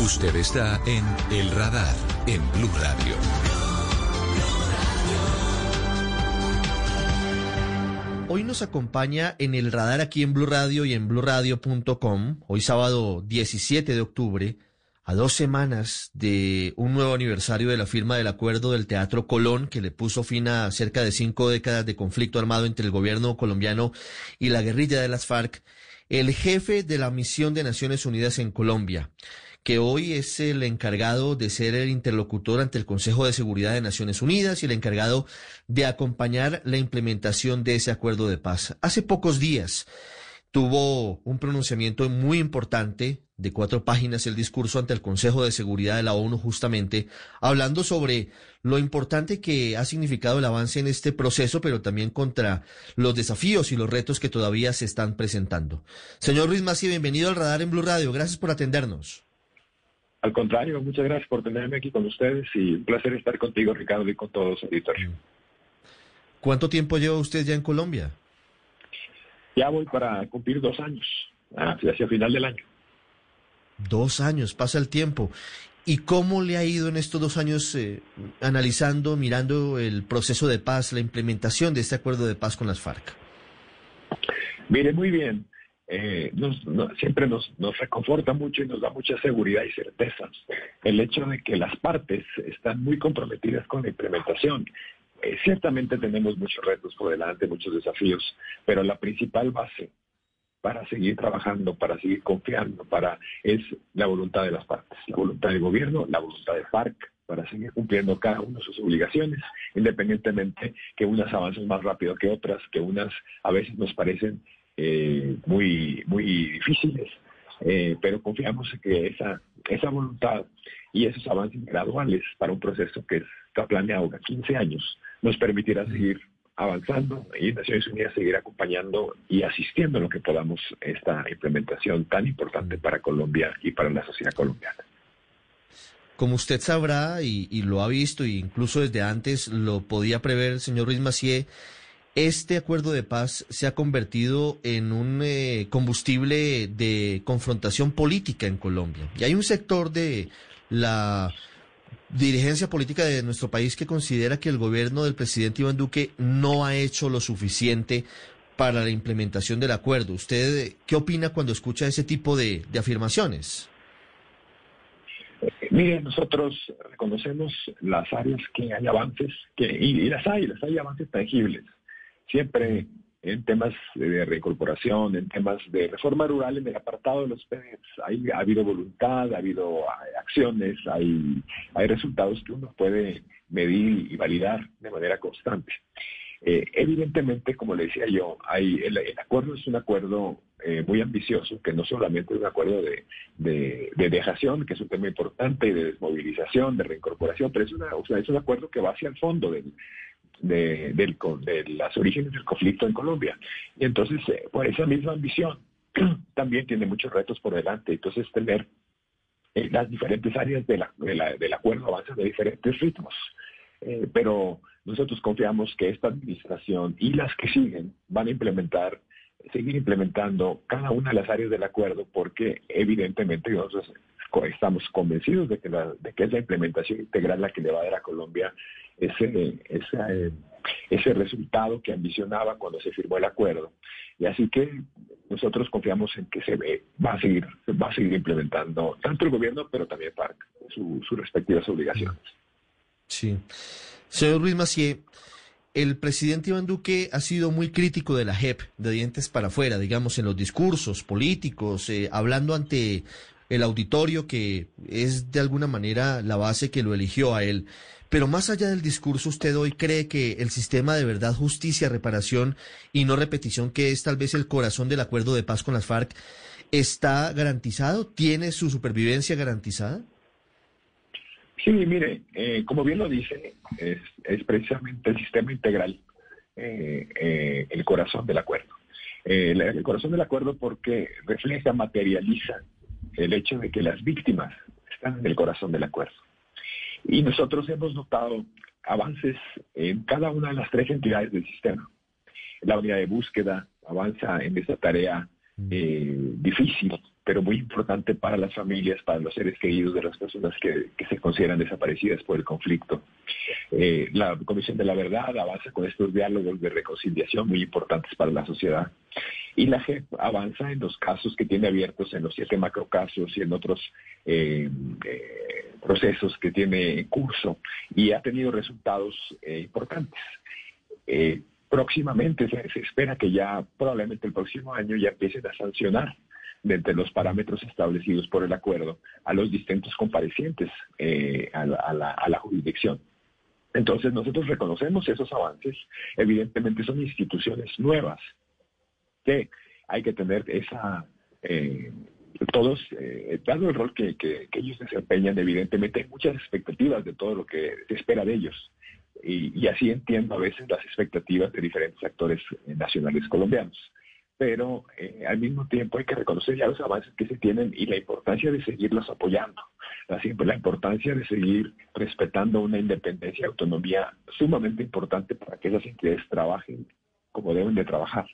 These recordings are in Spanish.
Usted está en El Radar, en Blue Radio. Hoy nos acompaña en el radar aquí en Blue Radio y en bluradio.com, hoy sábado 17 de octubre, a dos semanas de un nuevo aniversario de la firma del acuerdo del Teatro Colón, que le puso fin a cerca de cinco décadas de conflicto armado entre el gobierno colombiano y la guerrilla de las FARC, el jefe de la misión de Naciones Unidas en Colombia, que hoy es el encargado de ser el interlocutor ante el Consejo de Seguridad de Naciones Unidas y el encargado de acompañar la implementación de ese acuerdo de paz. Hace pocos días tuvo un pronunciamiento muy importante de cuatro páginas el discurso ante el Consejo de Seguridad de la ONU justamente hablando sobre lo importante que ha significado el avance en este proceso, pero también contra los desafíos y los retos que todavía se están presentando. Señor Ruiz Masi, bienvenido al Radar en Blue Radio. Gracias por atendernos. Al contrario, muchas gracias por tenerme aquí con ustedes y un placer estar contigo, Ricardo, y con todos los editores. ¿Cuánto tiempo lleva usted ya en Colombia? Ya voy para cumplir dos años, ah, hacia final del año. Dos años, pasa el tiempo. ¿Y cómo le ha ido en estos dos años eh, analizando, mirando el proceso de paz, la implementación de este acuerdo de paz con las FARC? Mire, muy bien eh, nos, siempre nos, nos reconforta mucho y nos da mucha seguridad y certeza el hecho de que las partes están muy comprometidas con la implementación. Eh, ciertamente tenemos muchos retos por delante, muchos desafíos, pero la principal base para seguir trabajando, para seguir confiando, para es la voluntad de las partes, la voluntad del gobierno, la voluntad de FARC, para seguir cumpliendo cada de sus obligaciones, independientemente que unas avancen más rápido que otras, que unas a veces nos parecen eh, muy, muy difíciles, eh, pero confiamos en que esa, esa voluntad y esos avances graduales para un proceso que está planeado a 15 años nos permitirá seguir avanzando y Naciones Unidas seguir acompañando y asistiendo en lo que podamos esta implementación tan importante para Colombia y para la sociedad colombiana. Como usted sabrá y, y lo ha visto, e incluso desde antes lo podía prever el señor Ruiz Macié, este acuerdo de paz se ha convertido en un eh, combustible de confrontación política en Colombia. Y hay un sector de la dirigencia política de nuestro país que considera que el gobierno del presidente Iván Duque no ha hecho lo suficiente para la implementación del acuerdo. ¿Usted qué opina cuando escucha ese tipo de, afirmaciones? Mire, nosotros reconocemos las áreas que hay avances, que, y las hay, las hay avances tangibles siempre en temas de reincorporación, en temas de reforma rural, en el apartado de los PEDES, hay, ha habido voluntad, ha habido acciones, hay, hay resultados que uno puede medir y validar de manera constante. Eh, evidentemente, como le decía yo, hay, el, acuerdo es un acuerdo eh, muy ambicioso, que no solamente es un acuerdo de, de, dejación, que es un tema importante, y de desmovilización, de reincorporación, pero es, una, o sea, es un acuerdo que va hacia el fondo del, de, del, de las orígenes del conflicto en Colombia. Y entonces, eh, por esa misma ambición, también tiene muchos retos por delante. Entonces, tener eh, las diferentes áreas del acuerdo avanzan de diferentes ritmos. Eh, pero nosotros confiamos que esta administración y las que siguen van a implementar, seguir implementando cada una de las áreas del acuerdo porque evidentemente nosotros estamos convencidos de que, la, de que es la implementación integral la que le va a dar a Colombia ese, ese, ese resultado que ambicionaba cuando se firmó el acuerdo. Y así que nosotros confiamos en que se ve, va a seguir, va a seguir implementando tanto el gobierno, pero también FARC, sus respectivas obligaciones. Sí. Señor Luis Macié, el presidente Iván Duque ha sido muy crítico de la JEP, de dientes para afuera, digamos, en los discursos políticos, eh, hablando ante el auditorio que es de alguna manera la base que lo eligió a él. Pero más allá del discurso, ¿usted hoy cree que el sistema de verdad, justicia, reparación y no repetición, que es tal vez el corazón del acuerdo de paz con las FARC, está garantizado? ¿Tiene su supervivencia garantizada? Sí, mire, eh, como bien lo dice, es, precisamente el sistema integral eh, eh, el corazón del acuerdo. el corazón del acuerdo porque refleja, materializa el hecho de que las víctimas están en el corazón del acuerdo. Y nosotros hemos notado avances en cada una de las tres entidades del sistema. La unidad de búsqueda avanza en esta tarea mm. difícil pero muy importante para las familias, para los seres queridos de las personas que, se consideran desaparecidas por el conflicto. Eh, la Comisión de la Verdad avanza con estos diálogos de reconciliación muy importantes para la sociedad. Y la JEP avanza en los casos que tiene abiertos, en los siete macrocasos y en otros eh, eh, procesos que tiene en curso y ha tenido resultados importantes próximamente se, se, espera que ya probablemente el próximo año ya empiecen a sancionar de los parámetros establecidos por el acuerdo a los distintos comparecientes eh, a, la, jurisdicción. Entonces nosotros reconocemos esos avances, evidentemente son instituciones nuevas que hay que tener esa, eh, todos, eh, dado el rol que, ellos desempeñan, evidentemente hay muchas expectativas de todo lo que se espera de ellos. Y, y así entiendo a veces las expectativas de diferentes actores nacionales colombianos pero eh, al mismo tiempo hay que reconocer ya los avances que se tienen y la importancia de seguirlos apoyando, la, la importancia de seguir respetando una independencia y autonomía sumamente importante para que esas entidades trabajen como deben de trabajar.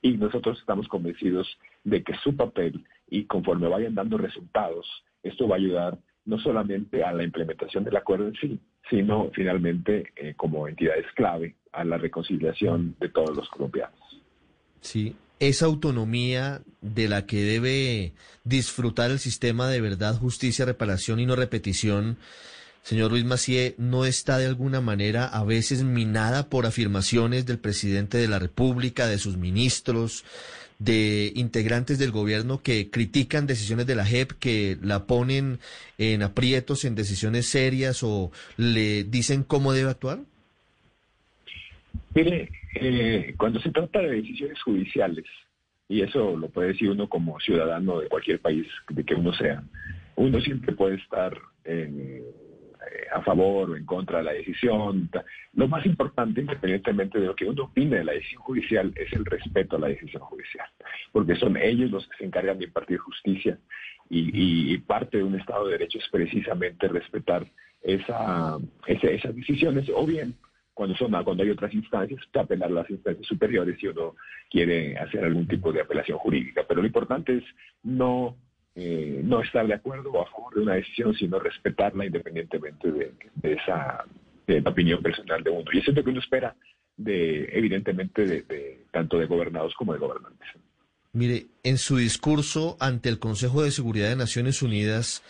Y nosotros estamos convencidos de que su papel y conforme vayan dando resultados, esto va a ayudar no solamente a la implementación del acuerdo en sí, sino finalmente eh, como entidades clave a la reconciliación de todos los colombianos. Sí, esa autonomía de la que debe disfrutar el sistema de verdad, justicia, reparación y no repetición, señor Luis Macié, no está de alguna manera a veces minada por afirmaciones del presidente de la República, de sus ministros, de integrantes del gobierno que critican decisiones de la JEP, que la ponen en aprietos en decisiones serias o le dicen cómo debe actuar? Mire, eh, cuando se trata de decisiones judiciales, y eso lo puede decir uno como ciudadano de cualquier país de que uno sea, uno siempre puede estar eh, a favor o en contra de la decisión. Lo más importante, independientemente de lo que uno opine de la decisión judicial, es el respeto a la decisión judicial, porque son ellos los que se encargan de impartir justicia y, parte de un Estado de Derecho es precisamente respetar esa, esas decisiones o bien cuando son cuando hay otras instancias, apelar a las instancias superiores si uno quiere hacer algún tipo de apelación jurídica. Pero lo importante es no, eh, no estar de acuerdo o a favor de una decisión, sino respetarla independientemente de, esa opinión personal de uno. Y eso es lo que uno espera, de, evidentemente, de tanto de gobernados como de gobernantes. Mire, en su discurso ante el Consejo de Seguridad de Naciones Unidas,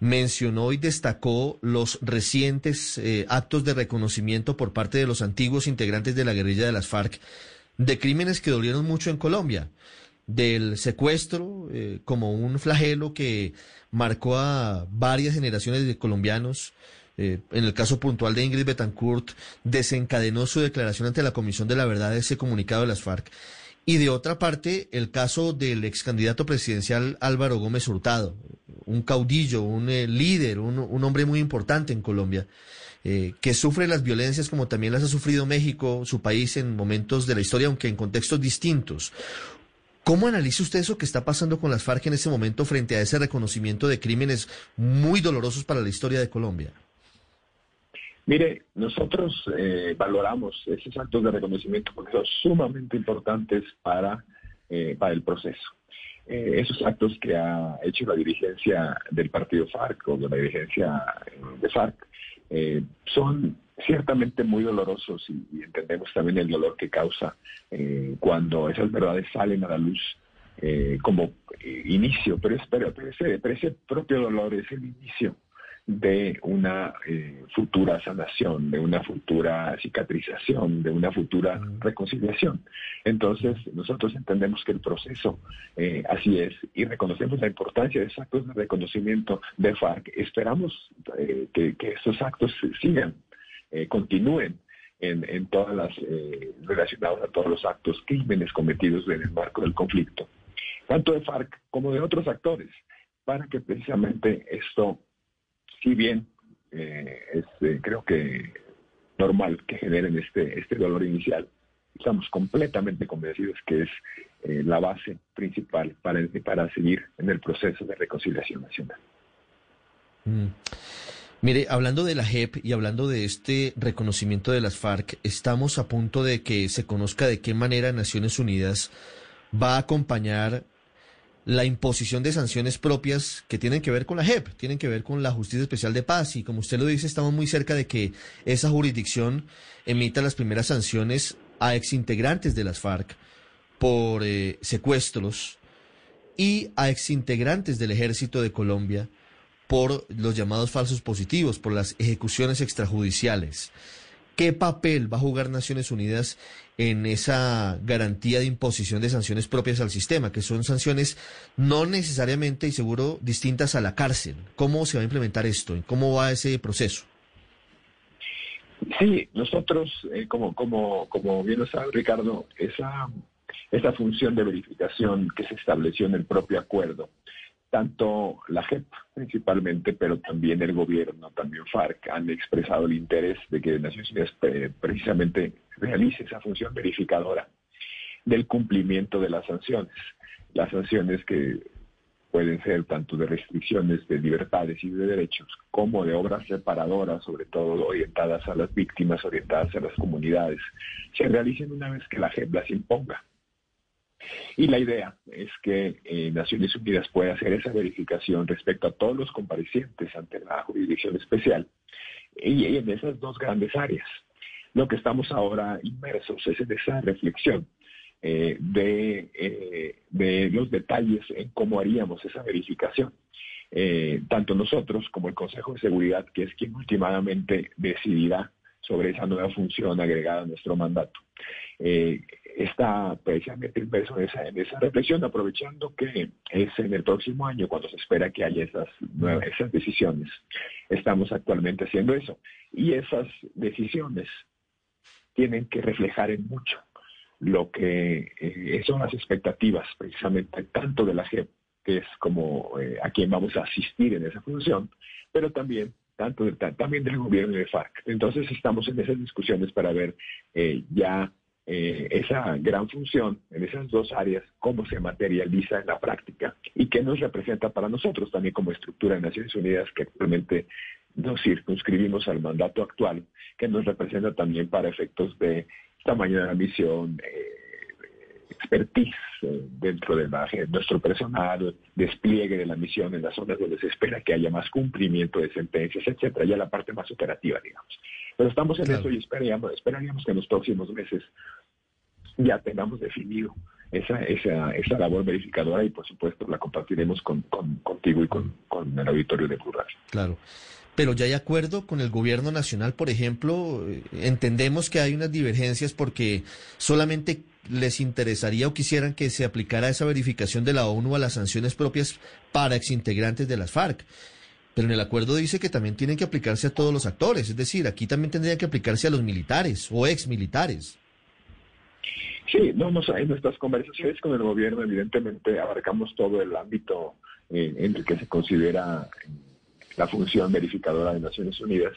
mencionó y destacó los recientes eh, actos de reconocimiento por parte de los antiguos integrantes de la guerrilla de las FARC de crímenes que dolieron mucho en Colombia, del secuestro eh, como un flagelo que marcó a varias generaciones de colombianos. Eh, en el caso puntual de Ingrid Betancourt, desencadenó su declaración ante la Comisión de la Verdad ese comunicado de las FARC. Y de otra parte, el caso del ex candidato presidencial Álvaro Gómez Hurtado, un caudillo, un eh, líder, un, hombre muy importante en Colombia, eh, que sufre las violencias como también las ha sufrido México, su país, en momentos de la historia, aunque en contextos distintos. ¿Cómo analiza usted eso que está pasando con las FARC en ese momento frente a ese reconocimiento de crímenes muy dolorosos para la historia de Colombia? Mire, nosotros eh, valoramos esos actos de reconocimiento porque son sumamente importantes para, para el proceso. Eh, esos actos que ha hecho la dirigencia del partido FARC o de la dirigencia eh, de FARC eh, son ciertamente muy dolorosos y, entendemos también el dolor que causa cuando esas verdades salen a la luz como inicio, pero, es, pero, ese, pero ese propio dolor es el inicio de una eh, futura sanación, de una futura cicatrización, de una futura reconciliación. Entonces, nosotros entendemos que el proceso eh, así es y reconocemos la importancia de esos actos de reconocimiento de FARC. Esperamos eh, que, que, estos actos sigan, continúen en, en, todas las relacionadas a todos los actos, crímenes cometidos en el marco del conflicto tanto de FARC como de otros actores, para que precisamente esto, si bien eh, es, eh, creo que normal que generen este, este dolor inicial, estamos completamente convencidos que es eh, la base principal para, para seguir en el proceso de reconciliación nacional. Mm. Mire, hablando de la JEP y hablando de este reconocimiento de las FARC, estamos a punto de que se conozca de qué manera Naciones Unidas va a acompañar la imposición de sanciones propias que tienen que ver con la JEP, tienen que ver con la Justicia Especial de Paz y como usted lo dice, estamos muy cerca de que esa jurisdicción emita las primeras sanciones a exintegrantes de las FARC por eh, secuestros y a exintegrantes del ejército de Colombia por los llamados falsos positivos, por las ejecuciones extrajudiciales. ¿Qué papel va a jugar Naciones Unidas en esa garantía de imposición de sanciones propias al sistema, que son sanciones no necesariamente y seguro distintas a la cárcel? ¿Cómo se va a implementar esto? ¿Cómo va ese proceso? Sí, nosotros, eh, como, como, como bien lo sabe Ricardo, esa, esa función de verificación que se estableció en el propio acuerdo, tanto la JEP principalmente, pero también el gobierno, también FARC, han expresado el interés de que Naciones Unidas eh, precisamente realice esa función verificadora del cumplimiento de las sanciones. Las sanciones que pueden ser tanto de restricciones de libertades y de derechos como de obras reparadoras, sobre todo orientadas a las víctimas, orientadas a las comunidades, se realicen una vez que la JEP las imponga. Y la idea es que eh, Naciones Unidas pueda hacer esa verificación respecto a todos los comparecientes ante la jurisdicción especial y, en esas dos grandes áreas. Lo que estamos ahora inmersos es en esa reflexión eh, de, eh, de, los detalles en cómo haríamos esa verificación. Tanto nosotros como el Consejo de Seguridad, que es quien últimamente decidirá sobre esa nueva función agregada a nuestro mandato. está precisamente inverso en esa, en esa reflexión, aprovechando que es en el próximo año cuando se espera que haya esas, nuevas, esas decisiones. Estamos actualmente haciendo eso. Y esas decisiones tienen que reflejar en mucho lo que eh, son las expectativas precisamente tanto de la JEP, que es como eh, a quien vamos a asistir en esa función, pero también tanto también del gobierno de FARC. Entonces estamos en esas discusiones para ver eh, ya esa gran función en esas dos áreas, cómo se materializa en la práctica y qué nos representa para nosotros también como estructura de Naciones Unidas que actualmente nos circunscribimos al mandato actual, que nos representa también para efectos de tamaño de la misión, eh, expertise eh, dentro de, nuestro personal, despliegue de la misión en las zonas donde se espera que haya más cumplimiento de sentencias, etcétera, ya la parte más operativa, digamos. Pero estamos en eso y esperaríamos, esperaríamos que en los próximos meses ya tengamos definido esa, esa, esa labor verificadora y por supuesto la compartiremos con, contigo y con, con el auditorio de Plural. Claro pero ya hay acuerdo con el gobierno nacional, por ejemplo, eh, entendemos que hay unas divergencias porque solamente les interesaría o quisieran que se aplicara esa verificación de la ONU a las sanciones propias para exintegrantes de las FARC. Pero en el acuerdo dice que también tienen que aplicarse a todos los actores, es decir, aquí también tendría que aplicarse a los militares o exmilitares. Sí, no, en nuestras conversaciones con el gobierno evidentemente abarcamos todo el ámbito eh, en el que se considera la función verificadora de Naciones Unidas,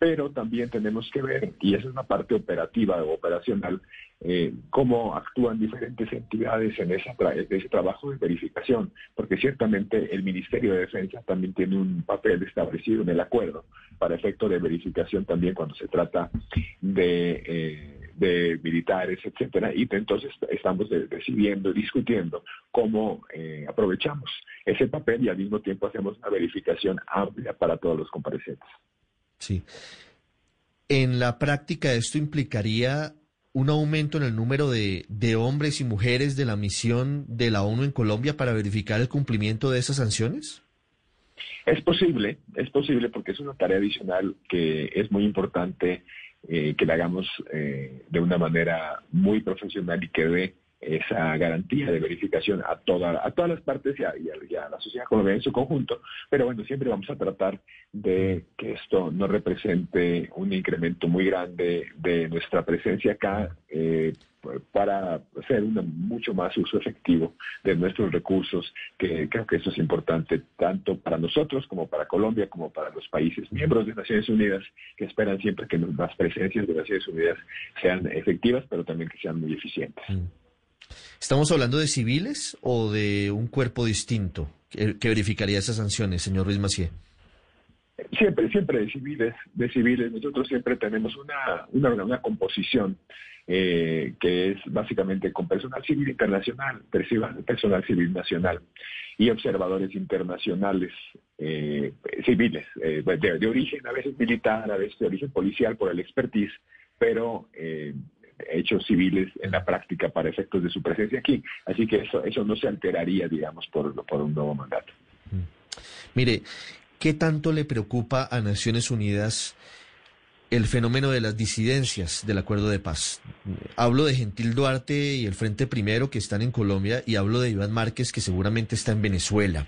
pero también tenemos que ver, y esa es una parte operativa o operacional, eh, cómo actúan diferentes entidades en ese trabajo de verificación, porque ciertamente el Ministerio de Defensa también tiene un papel establecido en el acuerdo para efecto de verificación también cuando se trata de... Eh, militares, etcétera, y entonces estamos decidiendo, discutiendo cómo eh, aprovechamos ese papel y al mismo tiempo hacemos una verificación amplia para todos los comparecientes. Sí. En la práctica, ¿esto implicaría un aumento en el número de, de, hombres y mujeres de la misión de la ONU en Colombia para verificar el cumplimiento de esas sanciones? Es posible, es posible porque es una tarea adicional que es muy importante eh, que la hagamos eh, de una manera muy profesional y que dé esa garantía de verificación a, toda, a todas las partes y a, la sociedad colombiana en su conjunto. Pero bueno, siempre vamos a tratar de que esto no represente un incremento muy grande de nuestra presencia acá. Eh, para hacer un mucho más uso efectivo de nuestros recursos, que creo que eso es importante tanto para nosotros como para Colombia, como para los países miembros de Naciones Unidas, que esperan siempre que las presencias de Naciones Unidas sean efectivas, pero también que sean muy eficientes. Mm. ¿Estamos hablando de civiles o de un cuerpo distinto que, verificaría esas sanciones, señor Ruiz Macié? Siempre, siempre de civiles, de civiles. Nosotros siempre tenemos una, una, una composición eh, que es básicamente con personal civil internacional, personal civil nacional y observadores internacionales eh, civiles, eh, de, de, origen a veces militar, a veces de origen policial por el expertise, pero hechos civiles en la práctica para efectos de su presencia aquí. Así que eso, eso no se alteraría, digamos, por, por un nuevo mandato. Mm. Mire, ¿qué tanto le preocupa a Naciones Unidas el fenómeno de las disidencias del acuerdo de paz? Hablo de Gentil Duarte y el Frente Primero que están en Colombia y hablo de Iván Márquez que seguramente está en Venezuela.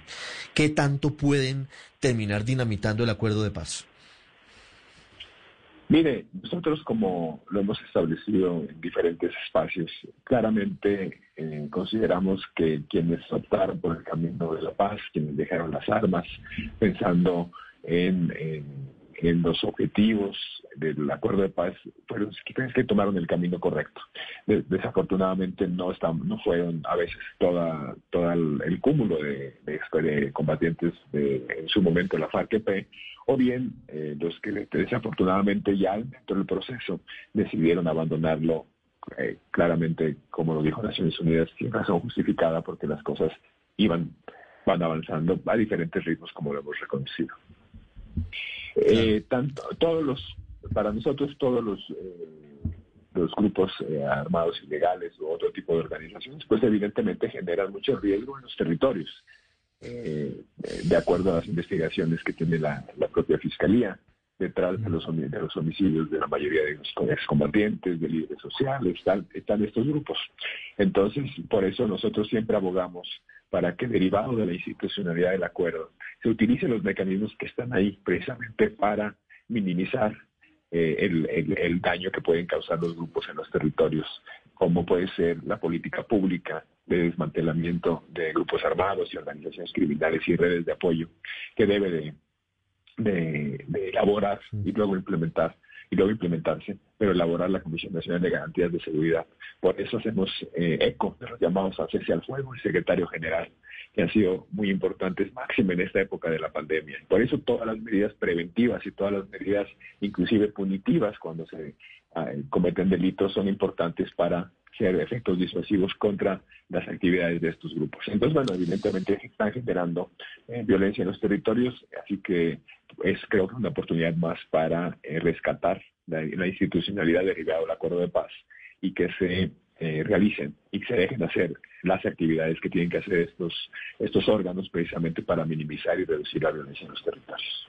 ¿Qué tanto pueden terminar dinamitando el acuerdo de paz? Mire, nosotros como lo hemos establecido en diferentes espacios, claramente eh, consideramos que quienes optaron por el camino de la paz, quienes dejaron las armas, pensando en, los objetivos del acuerdo de paz, fueron quienes que tomaron el camino correcto. desafortunadamente no, no fueron a veces toda, todo el, cúmulo de, combatientes de, en su momento la FARC-EP, o bien eh, los que desafortunadamente ya dentro del proceso decidieron abandonarlo eh, claramente, como lo dijo Naciones Unidas, sin razón justificada porque las cosas iban van avanzando a diferentes ritmos como lo hemos reconocido. Eh, tanto, todos los, para nosotros todos los los grupos armados ilegales u otro tipo de organizaciones, pues evidentemente generan mucho riesgo en los territorios eh, de acuerdo a las investigaciones que tiene la, propia Fiscalía, detrás de los, homicidios de la mayoría de los excombatientes, de líderes sociales, están estos grupos. Entonces, por eso nosotros siempre abogamos para que derivado de la institucionalidad del acuerdo. Se utilicen los mecanismos que están ahí precisamente para minimizar eh, el, el, daño que pueden causar los grupos en los territorios, como puede ser la política pública de desmantelamiento de grupos armados y organizaciones criminales y redes de apoyo que debe de, de, elaborar y luego implementar y luego implementarse, pero elaborar la Comisión Nacional de Garantías de Seguridad. Por eso hacemos eh, eco de los llamados a cese al fuego, el secretario general, que han sido muy importantes, máximo en esta época de la pandemia. Por eso todas las medidas preventivas y todas las medidas, inclusive punitivas, cuando se ah, cometen delitos, son importantes para ser efectos disuasivos contra las actividades de estos grupos. Entonces, bueno, evidentemente están generando eh, violencia en los territorios, así que es creo que una oportunidad más para eh, rescatar la, institucionalidad derivada del acuerdo de paz y que se eh, realicen y que se dejen hacer las actividades que tienen que hacer estos, estos órganos precisamente para minimizar y reducir la violencia en los territorios.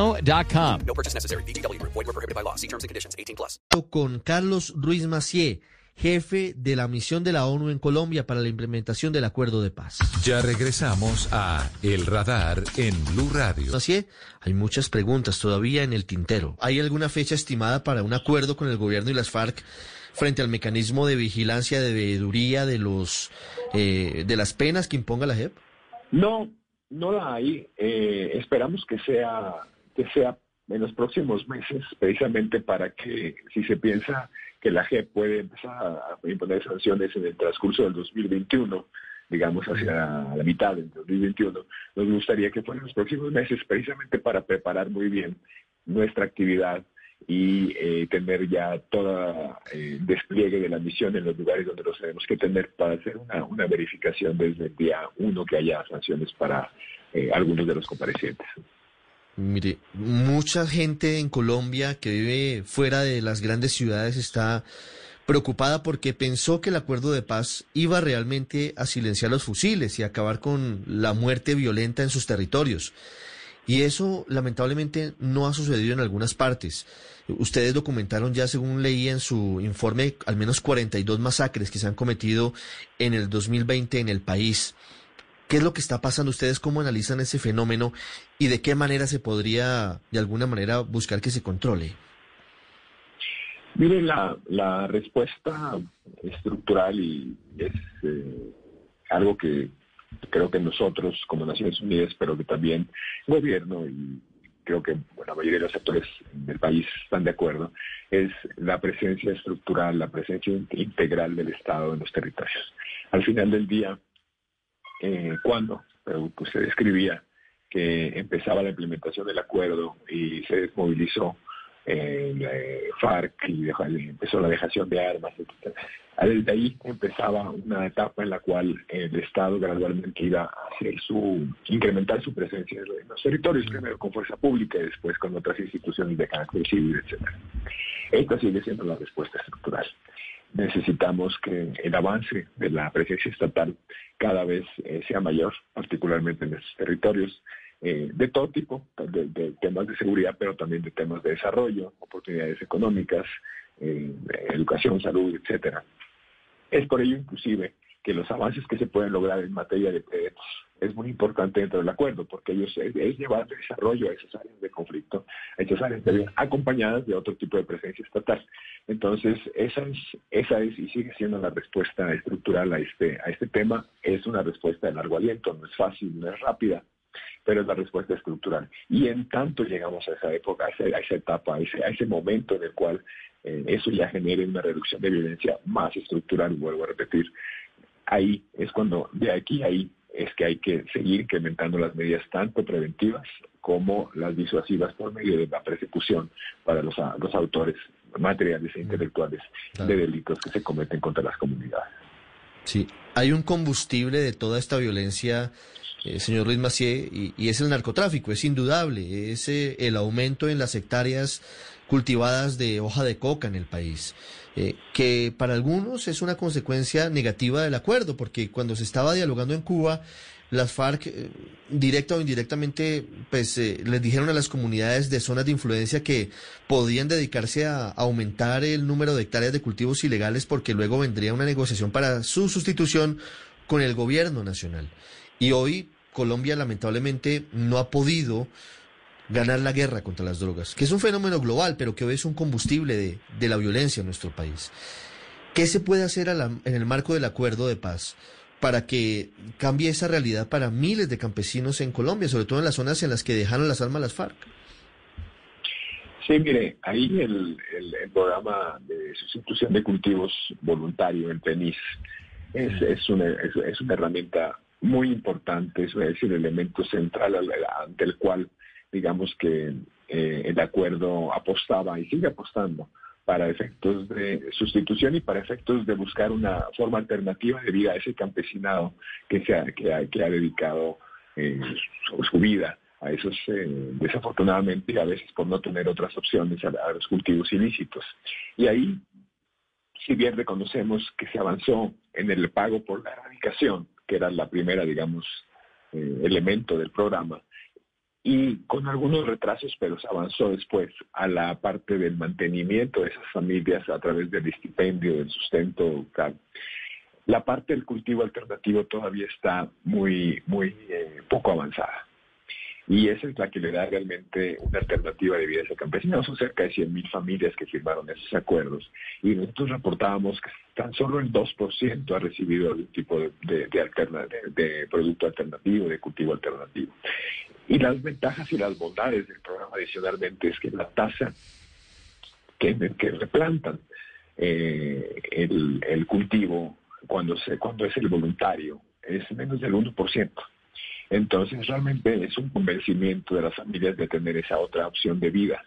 ChumbaCasino.com. No purchase necessary. BGW. Void were prohibited by law. See terms and conditions. 18 plus. Con Carlos Ruiz Macié, jefe de la misión de la ONU en Colombia para la implementación del acuerdo de paz. Ya regresamos a El Radar en Blue Radio. Macié, hay muchas preguntas todavía en el tintero. ¿Hay alguna fecha estimada para un acuerdo con el gobierno y las FARC? frente al mecanismo de vigilancia de veeduría de los eh, de las penas que imponga la JEP? No, no la hay. Eh, esperamos que sea que sea en los próximos meses, precisamente para que si se piensa que la JEP puede empezar a imponer sanciones en el transcurso del 2021, digamos hacia la mitad del 2021, nos gustaría que fueran los próximos meses precisamente para preparar muy bien nuestra actividad y eh, tener ya todo el despliegue de la misión en los lugares donde los tenemos que tener para hacer una, una verificación desde el día uno que haya sanciones para algunos de los comparecientes. Mire, mucha gente en Colombia que vive fuera de las grandes ciudades está preocupada porque pensó que el acuerdo de paz iba realmente a silenciar los fusiles y acabar con la muerte violenta en sus territorios. Y eso lamentablemente no ha sucedido en algunas partes. Ustedes documentaron ya, según leí en su informe, al menos 42 masacres que se han cometido en el 2020 en el país. ¿Qué es lo que está pasando? ¿Ustedes cómo analizan ese fenómeno y de qué manera se podría, de alguna manera, buscar que se controle? Mire, la, respuesta estructural y es eh, algo que creo que nosotros como Naciones Unidas, pero que también gobierno y creo que la mayoría de los sectores del país están de acuerdo, es la presencia estructural, la presencia integral del Estado en los territorios. Al final del día, eh, cuando usted describía que empezaba la implementación del acuerdo y se desmovilizó eh, FARC y empezó la dejación de armas, etc. Desde ahí empezaba una etapa en la cual el Estado gradualmente iba a hacer su, incrementar su presencia en los territorios, primero con fuerza pública y después con otras instituciones de carácter civil, etc. Esta sigue siendo la respuesta estructural necesitamos que el avance de la presencia estatal cada vez eh, sea mayor, particularmente en estos territorios, eh, de todo tipo, de, temas de seguridad, pero también de temas de desarrollo, oportunidades económicas, eh, educación, salud, etcétera. Es por ello, inclusive, que los avances que se pueden lograr en materia de derechos es muy importante dentro del acuerdo, porque ellos es, llevar desarrollo a esas áreas de conflicto, a esas áreas de acompañadas de otro tipo de presencia estatal. Entonces, esa es, esa es y sigue siendo la respuesta estructural a este, a este tema. Es una respuesta de largo aliento, no es fácil, no es rápida, pero es la respuesta estructural. Y en tanto llegamos a esa época, a esa, etapa, a ese, a ese momento en el cual eh, eso ya genere una reducción de violencia más estructural, vuelvo a repetir, ahí es cuando de aquí a ahí es que hay que seguir incrementando las medidas tanto preventivas como las disuasivas por medio de la persecución para los, los autores materiales e intelectuales de delitos que se cometen contra las comunidades. Sí, hay un combustible de toda esta violencia, eh, señor Luis Macié, y, y, es el narcotráfico, es indudable, es eh, el aumento en las hectáreas cultivadas de hoja de coca en el país. Eh, que para algunos es una consecuencia negativa del acuerdo, porque cuando se estaba dialogando en Cuba, las FARC, eh, directa o indirectamente, pues eh, les dijeron a las comunidades de zonas de influencia que podían dedicarse a aumentar el número de hectáreas de cultivos ilegales porque luego vendría una negociación para su sustitución con el gobierno nacional. Y hoy Colombia lamentablemente no ha podido ganar la guerra contra las drogas, que es un fenómeno global, pero que hoy es un combustible de, la violencia en nuestro país. ¿Qué se puede hacer en el marco del acuerdo de paz para que cambie esa realidad para miles de campesinos en Colombia, sobre todo en las zonas en las que dejaron las armas las FARC? Sí, mire, ahí el, programa de sustitución de cultivos voluntario, el PENIS, es, es, una, es, una herramienta muy importante, es, el elemento central ante el cual digamos que eh, el acuerdo apostaba y sigue apostando para efectos de sustitución y para efectos de buscar una forma alternativa de vida a ese campesinado que, se ha, que, ha, que ha dedicado eh, su, vida a esos, eh, desafortunadamente, a veces por no tener otras opciones, a, los cultivos ilícitos. Y ahí, si bien reconocemos que se avanzó en el pago por la erradicación, que era la primera, digamos, elemento del programa, y con algunos retrasos, pero se avanzó después a la parte del mantenimiento de esas familias a través del estipendio, del sustento. La parte del cultivo alternativo todavía está muy, muy eh, poco avanzada. Y esa es la que le da realmente una alternativa de vida a ese campesino. Son cerca de 100.000 familias que firmaron esos acuerdos. Y nosotros reportábamos que tan solo el 2% ha recibido algún tipo de, de, de producto alternativo, de cultivo alternativo. Y las ventajas y las bondades del programa adicionalmente es que la tasa que, que replantan eh, el, cultivo cuando, se, cuando es el voluntario es menos del 1%. Entonces realmente es un convencimiento de las familias de tener esa otra opción de vida.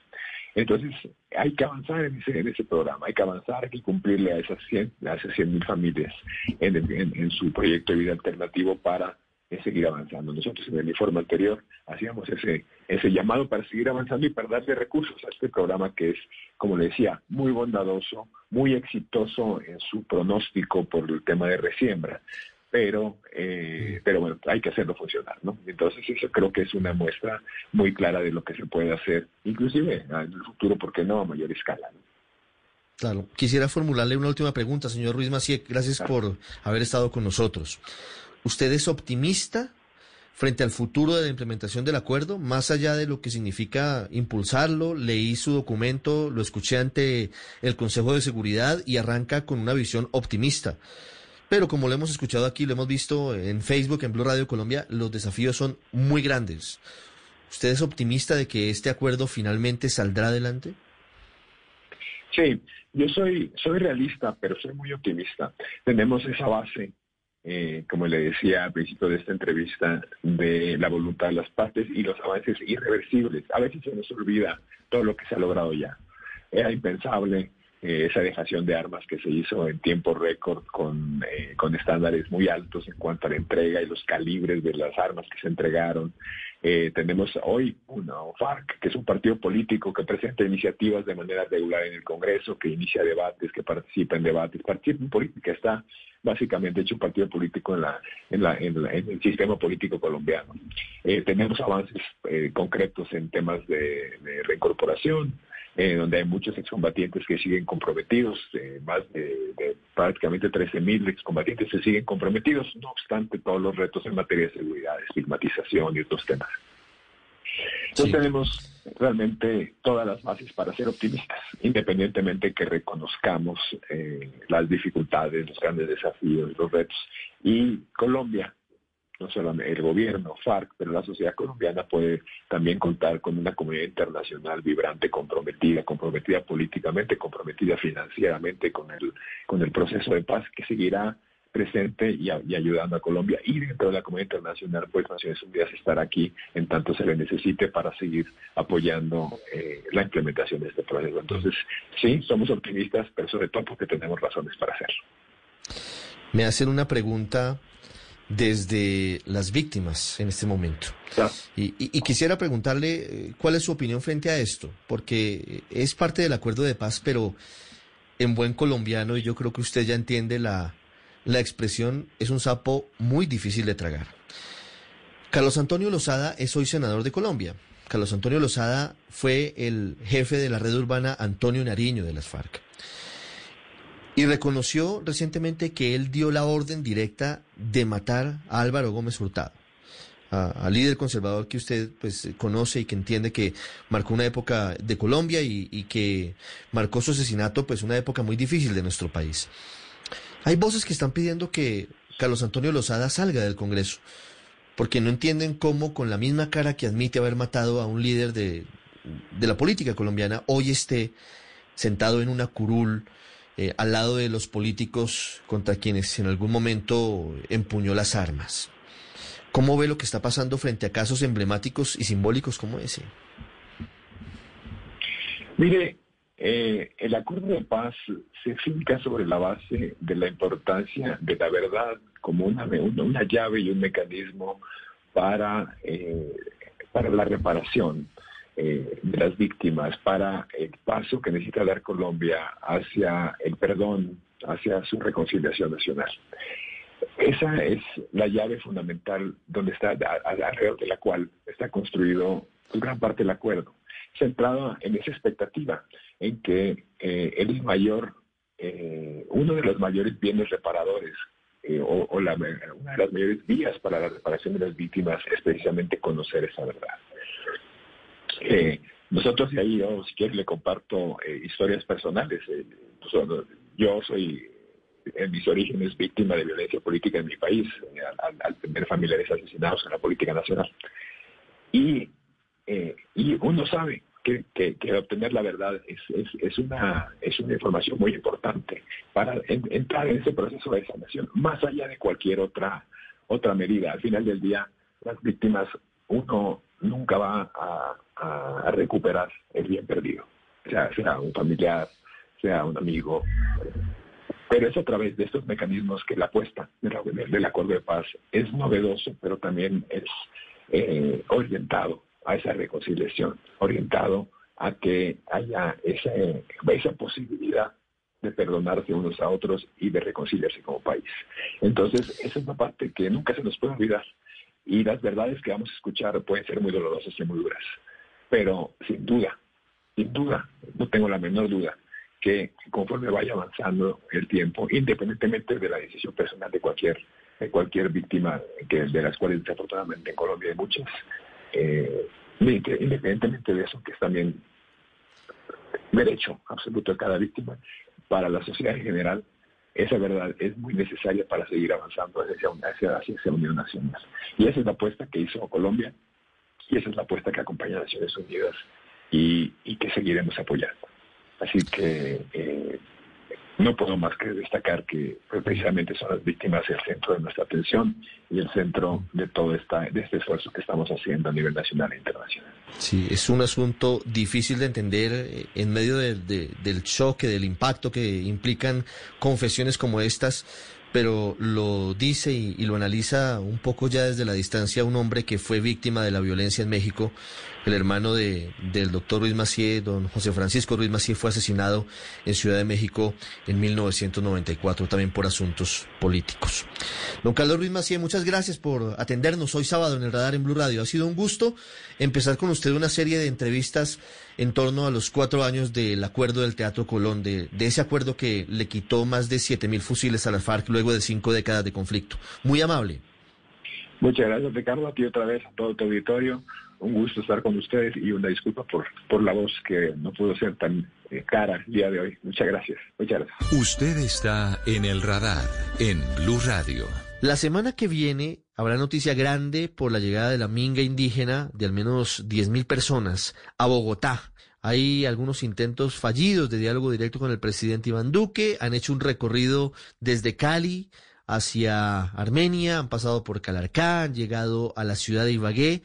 Entonces, hay que avanzar en ese, en programa, hay que avanzar, hay que cumplirle a esas 100 a esas 100 mil familias en, en, su proyecto de vida alternativo para seguir avanzando. Nosotros en el informe anterior hacíamos ese, ese llamado para seguir avanzando y para darle recursos a este programa que es, como le decía, muy bondadoso, muy exitoso en su pronóstico por el tema de resiembra pero, eh, pero bueno, hay que hacerlo funcionar, ¿no? Entonces eso creo que es una muestra muy clara de lo que se puede hacer, inclusive en el futuro, ¿por qué no a mayor escala? Claro. Quisiera formularle una última pregunta, señor Ruiz Macié. Gracias por haber estado con nosotros. ¿Usted es optimista frente al futuro de la implementación del acuerdo, más allá de lo que significa impulsarlo? Leí su documento, lo escuché ante el Consejo de Seguridad y arranca con una visión optimista. Pero como lo hemos escuchado aquí, lo hemos visto en Facebook, en Blue Radio Colombia, los desafíos son muy grandes. ¿Usted es optimista de que este acuerdo finalmente saldrá adelante? Sí, yo soy, soy realista, pero soy muy optimista. Tenemos esa base, eh, como le decía al principio de esta entrevista, de la voluntad de las partes y los avances irreversibles. A veces se nos olvida todo lo que se ha logrado ya. Era impensable eh, esa dejación de armas que se hizo en tiempo récord con, eh, con estándares muy altos en cuanto a la entrega y los calibres de las armas que se entregaron. Eh, tenemos hoy una FARC, que es un partido político que presenta iniciativas de manera regular en el Congreso, que inicia debates, que participa en debates, participa en política, está básicamente hecho un partido político en, la, en, la, en, el sistema político colombiano. tenemos avances concretos en temas de reincorporación, eh, donde hay muchos excombatientes que siguen comprometidos, eh, más de, prácticamente 13.000 excombatientes se siguen comprometidos, no obstante todos los retos en materia de seguridad, estigmatización y otros temas. Entonces tenemos realmente todas las bases para ser optimistas, independientemente que reconozcamos eh, las dificultades, los grandes desafíos, los retos. Y Colombia no solo el gobierno, FARC, pero la sociedad colombiana puede también contar con una comunidad internacional vibrante, comprometida, comprometida políticamente, comprometida financieramente con el, con el proceso de paz que seguirá presente y, ayudando a Colombia y dentro de la comunidad internacional, pues Naciones Unidas estará aquí en tanto se le necesite para seguir apoyando eh, la implementación de este proceso. Entonces, sí, somos optimistas, pero sobre todo porque tenemos razones para hacerlo. Me hacen una pregunta desde las víctimas en este momento. Y, quisiera preguntarle eh, cuál es su opinión frente a esto, porque es parte del acuerdo de paz, pero en buen colombiano, y yo creo que usted ya entiende la, la expresión, es un sapo muy difícil de tragar. Carlos Antonio Lozada es hoy senador de Colombia. Carlos Antonio Lozada fue el jefe de la red urbana Antonio Nariño de las FARC. Y reconoció recientemente que él dio la orden directa de matar a Álvaro Gómez Hurtado, al líder conservador que usted pues conoce y que entiende que marcó una época de Colombia y, y que marcó su asesinato pues una época muy difícil de nuestro país. Hay voces que están pidiendo que Carlos Antonio Lozada salga del Congreso, porque no entienden cómo con la misma cara que admite haber matado a un líder de, de la política colombiana, hoy esté sentado en una curul eh, al lado de los políticos contra quienes en algún momento empuñó las armas. ¿Cómo ve lo que está pasando frente a casos emblemáticos y simbólicos como ese? Mire, eh, el acuerdo de paz se finca sobre la base de la importancia de la verdad como una, una, llave y un mecanismo para, eh, para la reparación eh, de las víctimas para el paso que necesita dar Colombia hacia el perdón, hacia su reconciliación nacional. Esa es la llave fundamental donde está, alrededor de la cual está construido gran parte del acuerdo, centrado en esa expectativa, en que eh, el mayor, eh, uno de los mayores bienes reparadores o, una de las mayores vías para la reparación de las víctimas es precisamente conocer esa verdad. Eh, nosotros, y ahí yo, si quieres, le comparto eh, historias personales. Eh, yo soy, en mis orígenes, víctima de violencia política en mi país, al, tener familiares asesinados en la política nacional. Y, y uno sabe que, que, obtener la verdad es, es, una, es una información muy importante para entrar en ese proceso de sanación, más allá de cualquier otra, otra medida. Al final del día, las víctimas, uno nunca va a, recuperar el bien perdido. sea, un familiar, sea un amigo. Pero es a través de estos mecanismos que la apuesta del acuerdo de paz es novedoso, pero también es eh, orientado a esa reconciliación, orientado a que haya esa, esa posibilidad de perdonarse unos a otros y de reconciliarse como país. Entonces, esa es una parte que nunca se nos puede olvidar. Y las verdades que vamos a escuchar pueden ser muy dolorosas y muy duras. Pero sin duda, sin duda, no tengo la menor duda, que conforme vaya avanzando el tiempo, independientemente de la decisión personal de cualquier, de cualquier víctima, que de las cuales desafortunadamente en Colombia hay muchas, eh, independientemente de eso, que es también derecho absoluto de cada víctima, para la sociedad en general, esa verdad es muy necesaria para seguir avanzando hacia, hacia, hacia unión nacional. Y esa es la apuesta que hizo Colombia y esa es la apuesta que acompaña a Naciones Unidas y, y que seguiremos apoyando. Así que eh, no puedo más que destacar que pues, precisamente son las víctimas el centro de nuestra atención y el centro de todo esta, de este esfuerzo que estamos haciendo a nivel nacional e internacional. Sí, es un asunto difícil de entender eh, en medio del choque, del impacto que implican confesiones como estas, pero lo dice y, lo analiza un poco ya desde la distancia un hombre que fue víctima de la violencia en México el hermano de, del doctor Ruiz Macié, don José Francisco Ruiz Macié, fue asesinado en Ciudad de México en 1994, también por asuntos políticos. Don Carlos Ruiz Macié, muchas gracias por atendernos hoy sábado en el radar en Blue Radio. Ha sido un gusto empezar con usted una serie de entrevistas en torno a los cuatro años del acuerdo del Teatro Colón, de, de ese acuerdo que le quitó más de siete mil fusiles a la FARC luego de cinco décadas de conflicto. Muy amable. Muchas gracias, Ricardo. A ti otra vez, a todo tu auditorio un gusto estar con ustedes y una disculpa por, por la voz que no pudo ser tan eh, cara el día de hoy. Muchas gracias. Muchas gracias. Usted está en el radar en Blue Radio. La semana que viene habrá noticia grande por la llegada de la minga indígena de al menos 10.000 personas a Bogotá. Hay algunos intentos fallidos de diálogo directo con el presidente Iván Duque. Han hecho un recorrido desde Cali hacia Armenia, han pasado por Calarcá, han llegado a la ciudad de Ibagué.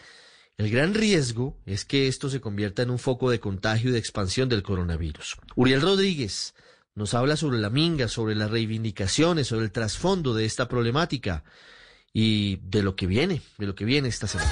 El gran riesgo es que esto se convierta en un foco de contagio y de expansión del coronavirus. Uriel Rodríguez nos habla sobre la minga, sobre las reivindicaciones, sobre el trasfondo de esta problemática y de lo que viene, de lo que viene esta semana.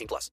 18 plus.